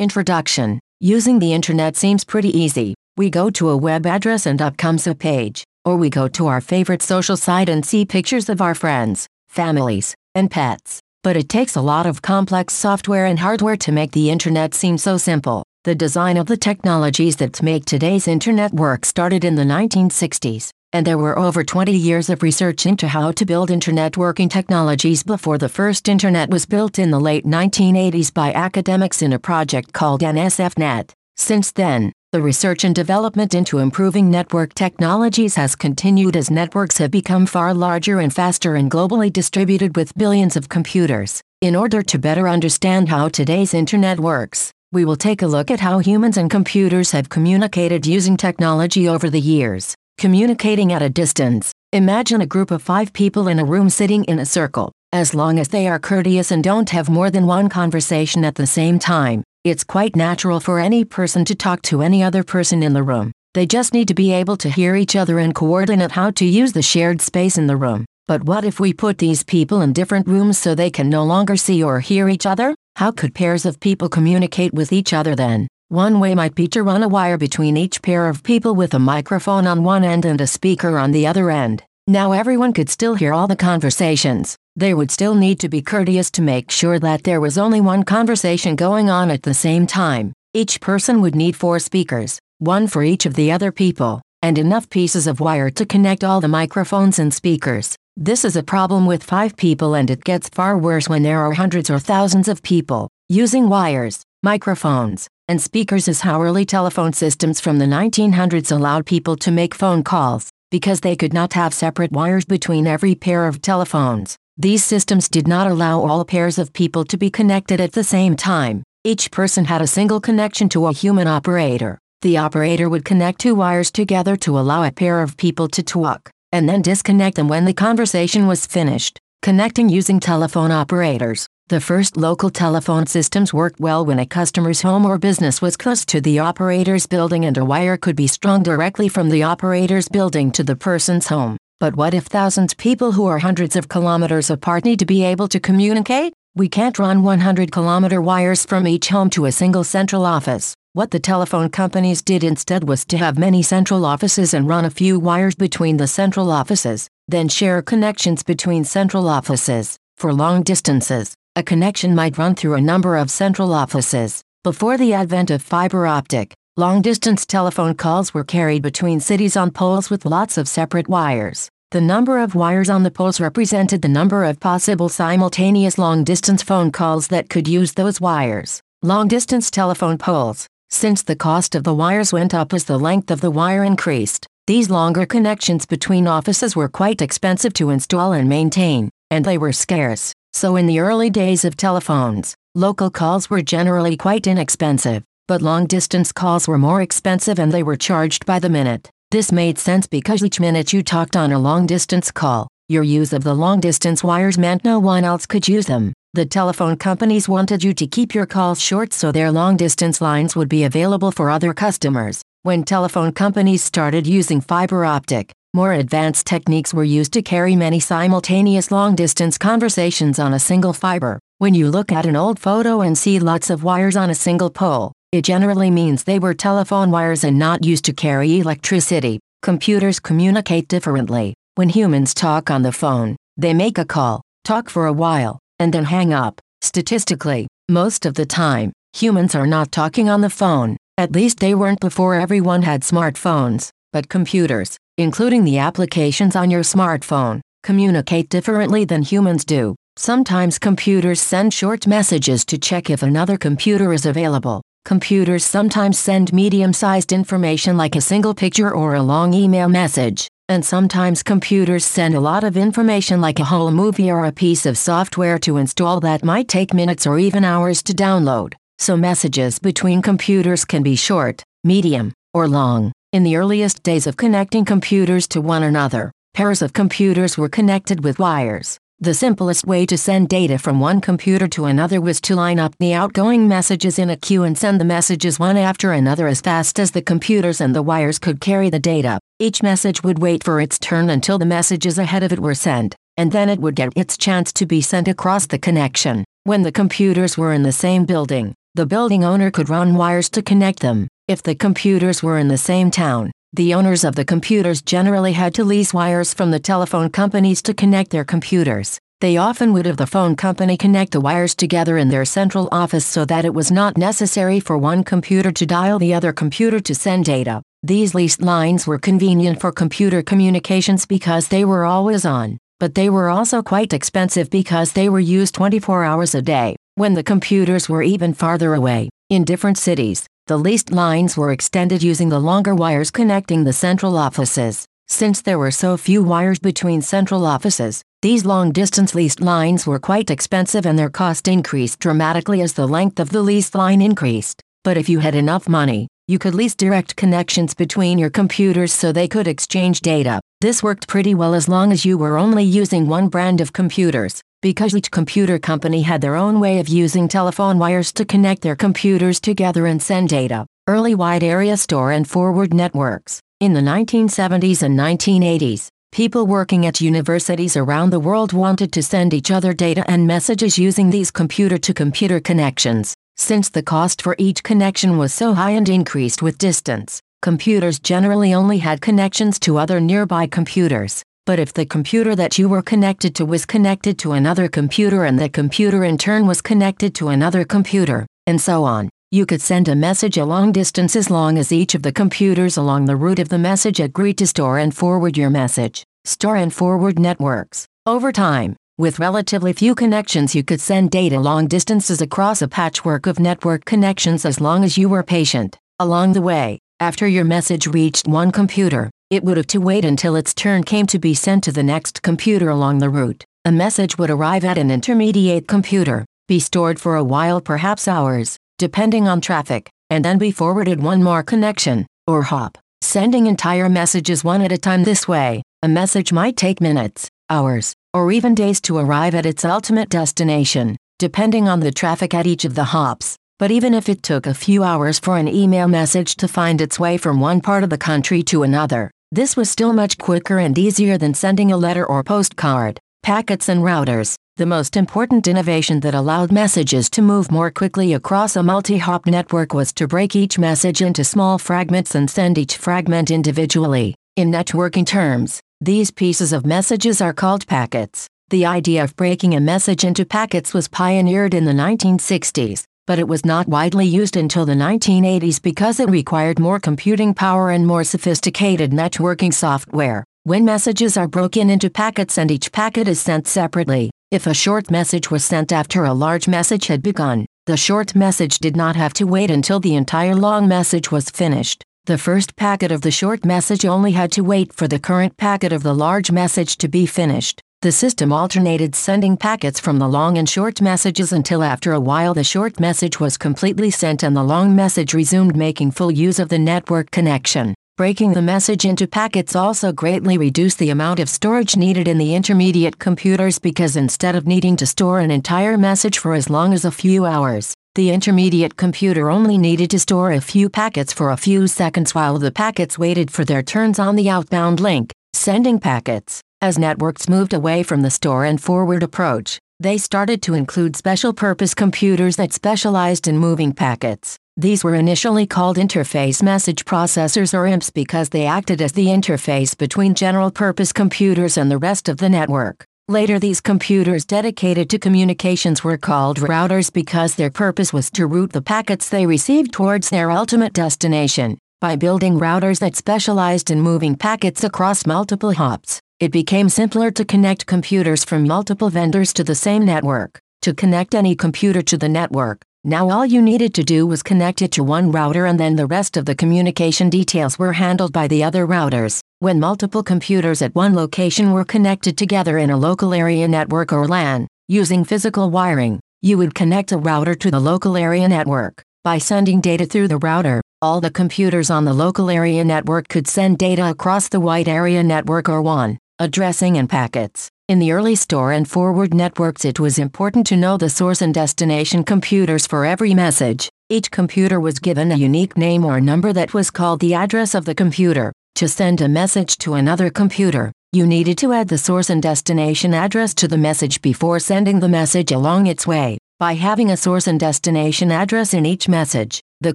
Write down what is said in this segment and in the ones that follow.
Introduction Using the internet seems pretty easy. We go to a web address and up comes a page. Or we go to our favorite social site and see pictures of our friends, families, and pets. But it takes a lot of complex software and hardware to make the internet seem so simple. The design of the technologies that make today's internet work started in the 1960s, and there were over 20 years of research into how to build internetworking technologies before the first internet was built in the late 1980s by academics in a project called NSFNet. Since then, the research and development into improving network technologies has continued as networks have become far larger and faster and globally distributed with billions of computers. In order to better understand how today's internet works, we will take a look at how humans and computers have communicated using technology over the years. Communicating at a distance. Imagine a group of five people in a room sitting in a circle. As long as they are courteous and don't have more than one conversation at the same time, it's quite natural for any person to talk to any other person in the room. They just need to be able to hear each other and coordinate how to use the shared space in the room. But what if we put these people in different rooms so they can no longer see or hear each other? How could pairs of people communicate with each other then? One way might be to run a wire between each pair of people with a microphone on one end and a speaker on the other end. Now everyone could still hear all the conversations. They would still need to be courteous to make sure that there was only one conversation going on at the same time. Each person would need four speakers, one for each of the other people, and enough pieces of wire to connect all the microphones and speakers. This is a problem with five people and it gets far worse when there are hundreds or thousands of people. Using wires, microphones, and speakers how early telephone systems from the 1900s allowed people to make phone calls, because they could not have separate wires between every pair of telephones. These systems did not allow all pairs of people to be connected at the same time. Each person had a single connection to a human operator. The operator would connect two wires together to allow a pair of people to talk, and then disconnect them when the conversation was finished. Connecting using telephone operators. The first local telephone systems worked well when a customer's home or business was close to the operator's building and a wire could be strung directly from the operator's building to the person's home. But what if thousands of people who are hundreds of kilometers apart need to be able to communicate? We can't run 100 kilometer wires from each home to a single central office. What the telephone companies did instead was to have many central offices and run a few wires between the central offices, then share connections between central offices. For long distances, a connection might run through a number of central offices. Before the advent of fiber optic, Long distance telephone calls were carried between cities on poles with lots of separate wires. The number of wires on the poles represented the number of possible simultaneous long distance phone calls that could use those wires. Long distance telephone poles. Since the cost of the wires went up as the length of the wire increased, these longer connections between offices were quite expensive to install and maintain, and they were scarce. So in the early days of telephones, local calls were generally quite inexpensive but long-distance calls were more expensive and they were charged by the minute. This made sense because each minute you talked on a long-distance call, your use of the long-distance wires meant no one else could use them. The telephone companies wanted you to keep your calls short so their long-distance lines would be available for other customers. When telephone companies started using fiber optic, more advanced techniques were used to carry many simultaneous long-distance conversations on a single fiber. When you look at an old photo and see lots of wires on a single pole, it generally means they were telephone wires and not used to carry electricity. Computers communicate differently. When humans talk on the phone, they make a call, talk for a while, and then hang up. Statistically, most of the time, humans are not talking on the phone. At least they weren't before everyone had smartphones. But computers, including the applications on your smartphone, communicate differently than humans do. Sometimes computers send short messages to check if another computer is available. Computers sometimes send medium-sized information like a single picture or a long email message, and sometimes computers send a lot of information like a whole movie or a piece of software to install that might take minutes or even hours to download. So messages between computers can be short, medium, or long. In the earliest days of connecting computers to one another, pairs of computers were connected with wires. The simplest way to send data from one computer to another was to line up the outgoing messages in a queue and send the messages one after another as fast as the computers and the wires could carry the data. Each message would wait for its turn until the messages ahead of it were sent, and then it would get its chance to be sent across the connection. When the computers were in the same building, The building owner could run wires to connect them. If the computers were in the same town, the owners of the computers generally had to lease wires from the telephone companies to connect their computers. They often would have the phone company connect the wires together in their central office so that it was not necessary for one computer to dial the other computer to send data. These leased lines were convenient for computer communications because they were always on, but they were also quite expensive because they were used 24 hours a day, when the computers were even farther away. In different cities, the leased lines were extended using the longer wires connecting the central offices. Since there were so few wires between central offices, these long-distance leased lines were quite expensive and their cost increased dramatically as the length of the leased line increased. But if you had enough money, you could lease direct connections between your computers so they could exchange data. This worked pretty well as long as you were only using one brand of computers, because each computer company had their own way of using telephone wires to connect their computers together and send data. Early wide area store and forward networks. In the 1970s and 1980s, People working at universities around the world wanted to send each other data and messages using these computer-to-computer connections. Since the cost for each connection was so high and increased with distance, computers generally only had connections to other nearby computers. But if the computer that you were connected to was connected to another computer and the computer in turn was connected to another computer, and so on, you could send a message a long distance as long as each of the computers along the route of the message agreed to store and forward your message. Store and forward networks. Over time, with relatively few connections you could send data long distances across a patchwork of network connections as long as you were patient. Along the way, after your message reached one computer, it would have to wait until its turn came to be sent to the next computer along the route. A message would arrive at an intermediate computer, be stored for a while perhaps hours, depending on traffic, and then be forwarded one more connection, or hop. Sending entire messages one at a time this way, a message might take minutes, hours, or even days to arrive at its ultimate destination, depending on the traffic at each of the hops. But even if it took a few hours for an email message to find its way from one part of the country to another, this was still much quicker and easier than sending a letter or postcard. Packets and routers. The most important innovation that allowed messages to move more quickly across a multi-hop network was to break each message into small fragments and send each fragment individually. In networking terms, these pieces of messages are called packets. The idea of breaking a message into packets was pioneered in the 1960s, but it was not widely used until the 1980s because it required more computing power and more sophisticated networking software. When messages are broken into packets and each packet is sent separately, if a short message was sent after a large message had begun, the short message did not have to wait until the entire long message was finished. The first packet of the short message only had to wait for the current packet of the large message to be finished. The system alternated sending packets from the long and short messages until after a while the short message was completely sent and the long message resumed making full use of the network connection. Breaking the message into packets also greatly reduced the amount of storage needed in the intermediate computers because instead of needing to store an entire message for as long as a few hours, the intermediate computer only needed to store a few packets for a few seconds while the packets waited for their turns on the outbound link, sending packets. As networks moved away from the store and forward approach, they started to include special purpose computers that specialized in moving packets. These were initially called interface message processors or IMPs because they acted as the interface between general-purpose computers and the rest of the network. Later these computers dedicated to communications were called routers because their purpose was to route the packets they received towards their ultimate destination. By building routers that specialized in moving packets across multiple hops, it became simpler to connect computers from multiple vendors to the same network. To connect any computer to the network, now all you needed to do was connect it to one router and then the rest of the communication details were handled by the other routers. When multiple computers at one location were connected together in a local area network or LAN, using physical wiring, you would connect a router to the local area network. By sending data through the router, all the computers on the local area network could send data across the wide area network or WAN, addressing and packets. In the early store and forward networks it was important to know the source and destination computers for every message. Each computer was given a unique name or number that was called the address of the computer. To send a message to another computer, you needed to add the source and destination address to the message before sending the message along its way. By having a source and destination address in each message, the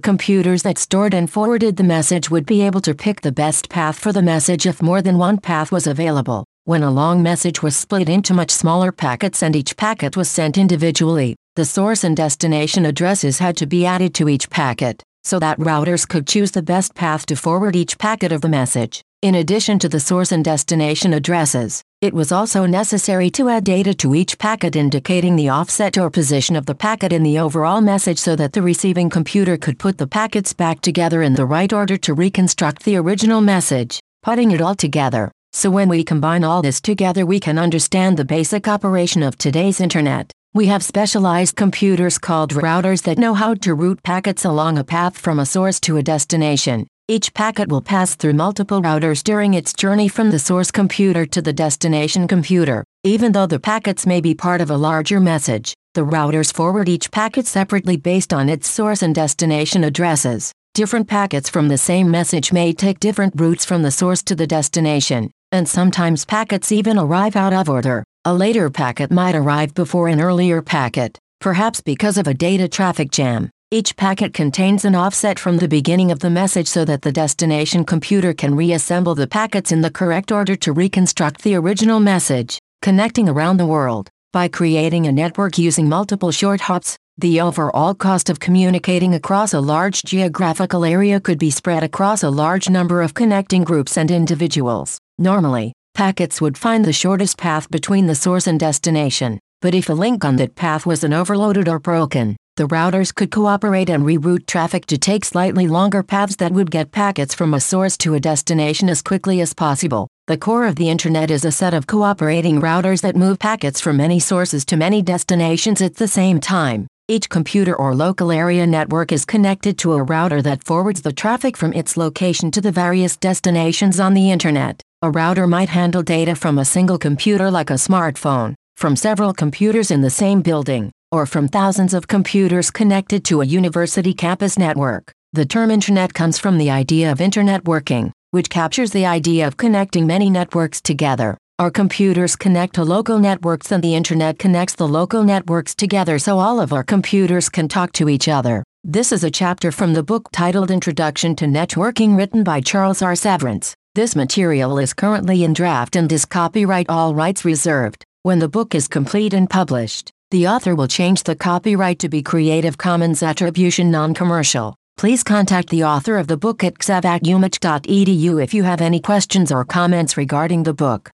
computers that stored and forwarded the message would be able to pick the best path for the message if more than one path was available. When a long message was split into much smaller packets and each packet was sent individually, the source and destination addresses had to be added to each packet, so that routers could choose the best path to forward each packet of the message. In addition to the source and destination addresses, it was also necessary to add data to each packet indicating the offset or position of the packet in the overall message so that the receiving computer could put the packets back together in the right order to reconstruct the original message, putting it all together. So when we combine all this together we can understand the basic operation of today's internet. We have specialized computers called routers that know how to route packets along a path from a source to a destination. Each packet will pass through multiple routers during its journey from the source computer to the destination computer. Even though the packets may be part of a larger message, the routers forward each packet separately based on its source and destination addresses. Different packets from the same message may take different routes from the source to the destination, and sometimes packets even arrive out of order. A later packet might arrive before an earlier packet, perhaps because of a data traffic jam. Each packet contains an offset from the beginning of the message so that the destination computer can reassemble the packets in the correct order to reconstruct the original message, connecting around the world. By creating a network using multiple short hops, the overall cost of communicating across a large geographical area could be spread across a large number of connecting groups and individuals. Normally, packets would find the shortest path between the source and destination, but if a link on that path was an overloaded or broken, the routers could cooperate and reroute traffic to take slightly longer paths that would get packets from a source to a destination as quickly as possible. The core of the Internet is a set of cooperating routers that move packets from many sources to many destinations at the same time. Each computer or local area network is connected to a router that forwards the traffic from its location to the various destinations on the Internet. A router might handle data from a single computer like a smartphone, from several computers in the same building, or from thousands of computers connected to a university campus network. The term Internet comes from the idea of Internetworking, which captures the idea of connecting many networks together. Our computers connect to local networks and the Internet connects the local networks together so all of our computers can talk to each other. This is a chapter from the book titled Introduction to Networking written by Charles R. Severance. This material is currently in draft and is copyright all rights reserved. When the book is complete and published, the author will change the copyright to be Creative Commons Attribution Non-Commercial. Please contact the author of the book at csev@umich.edu if you have any questions or comments regarding the book.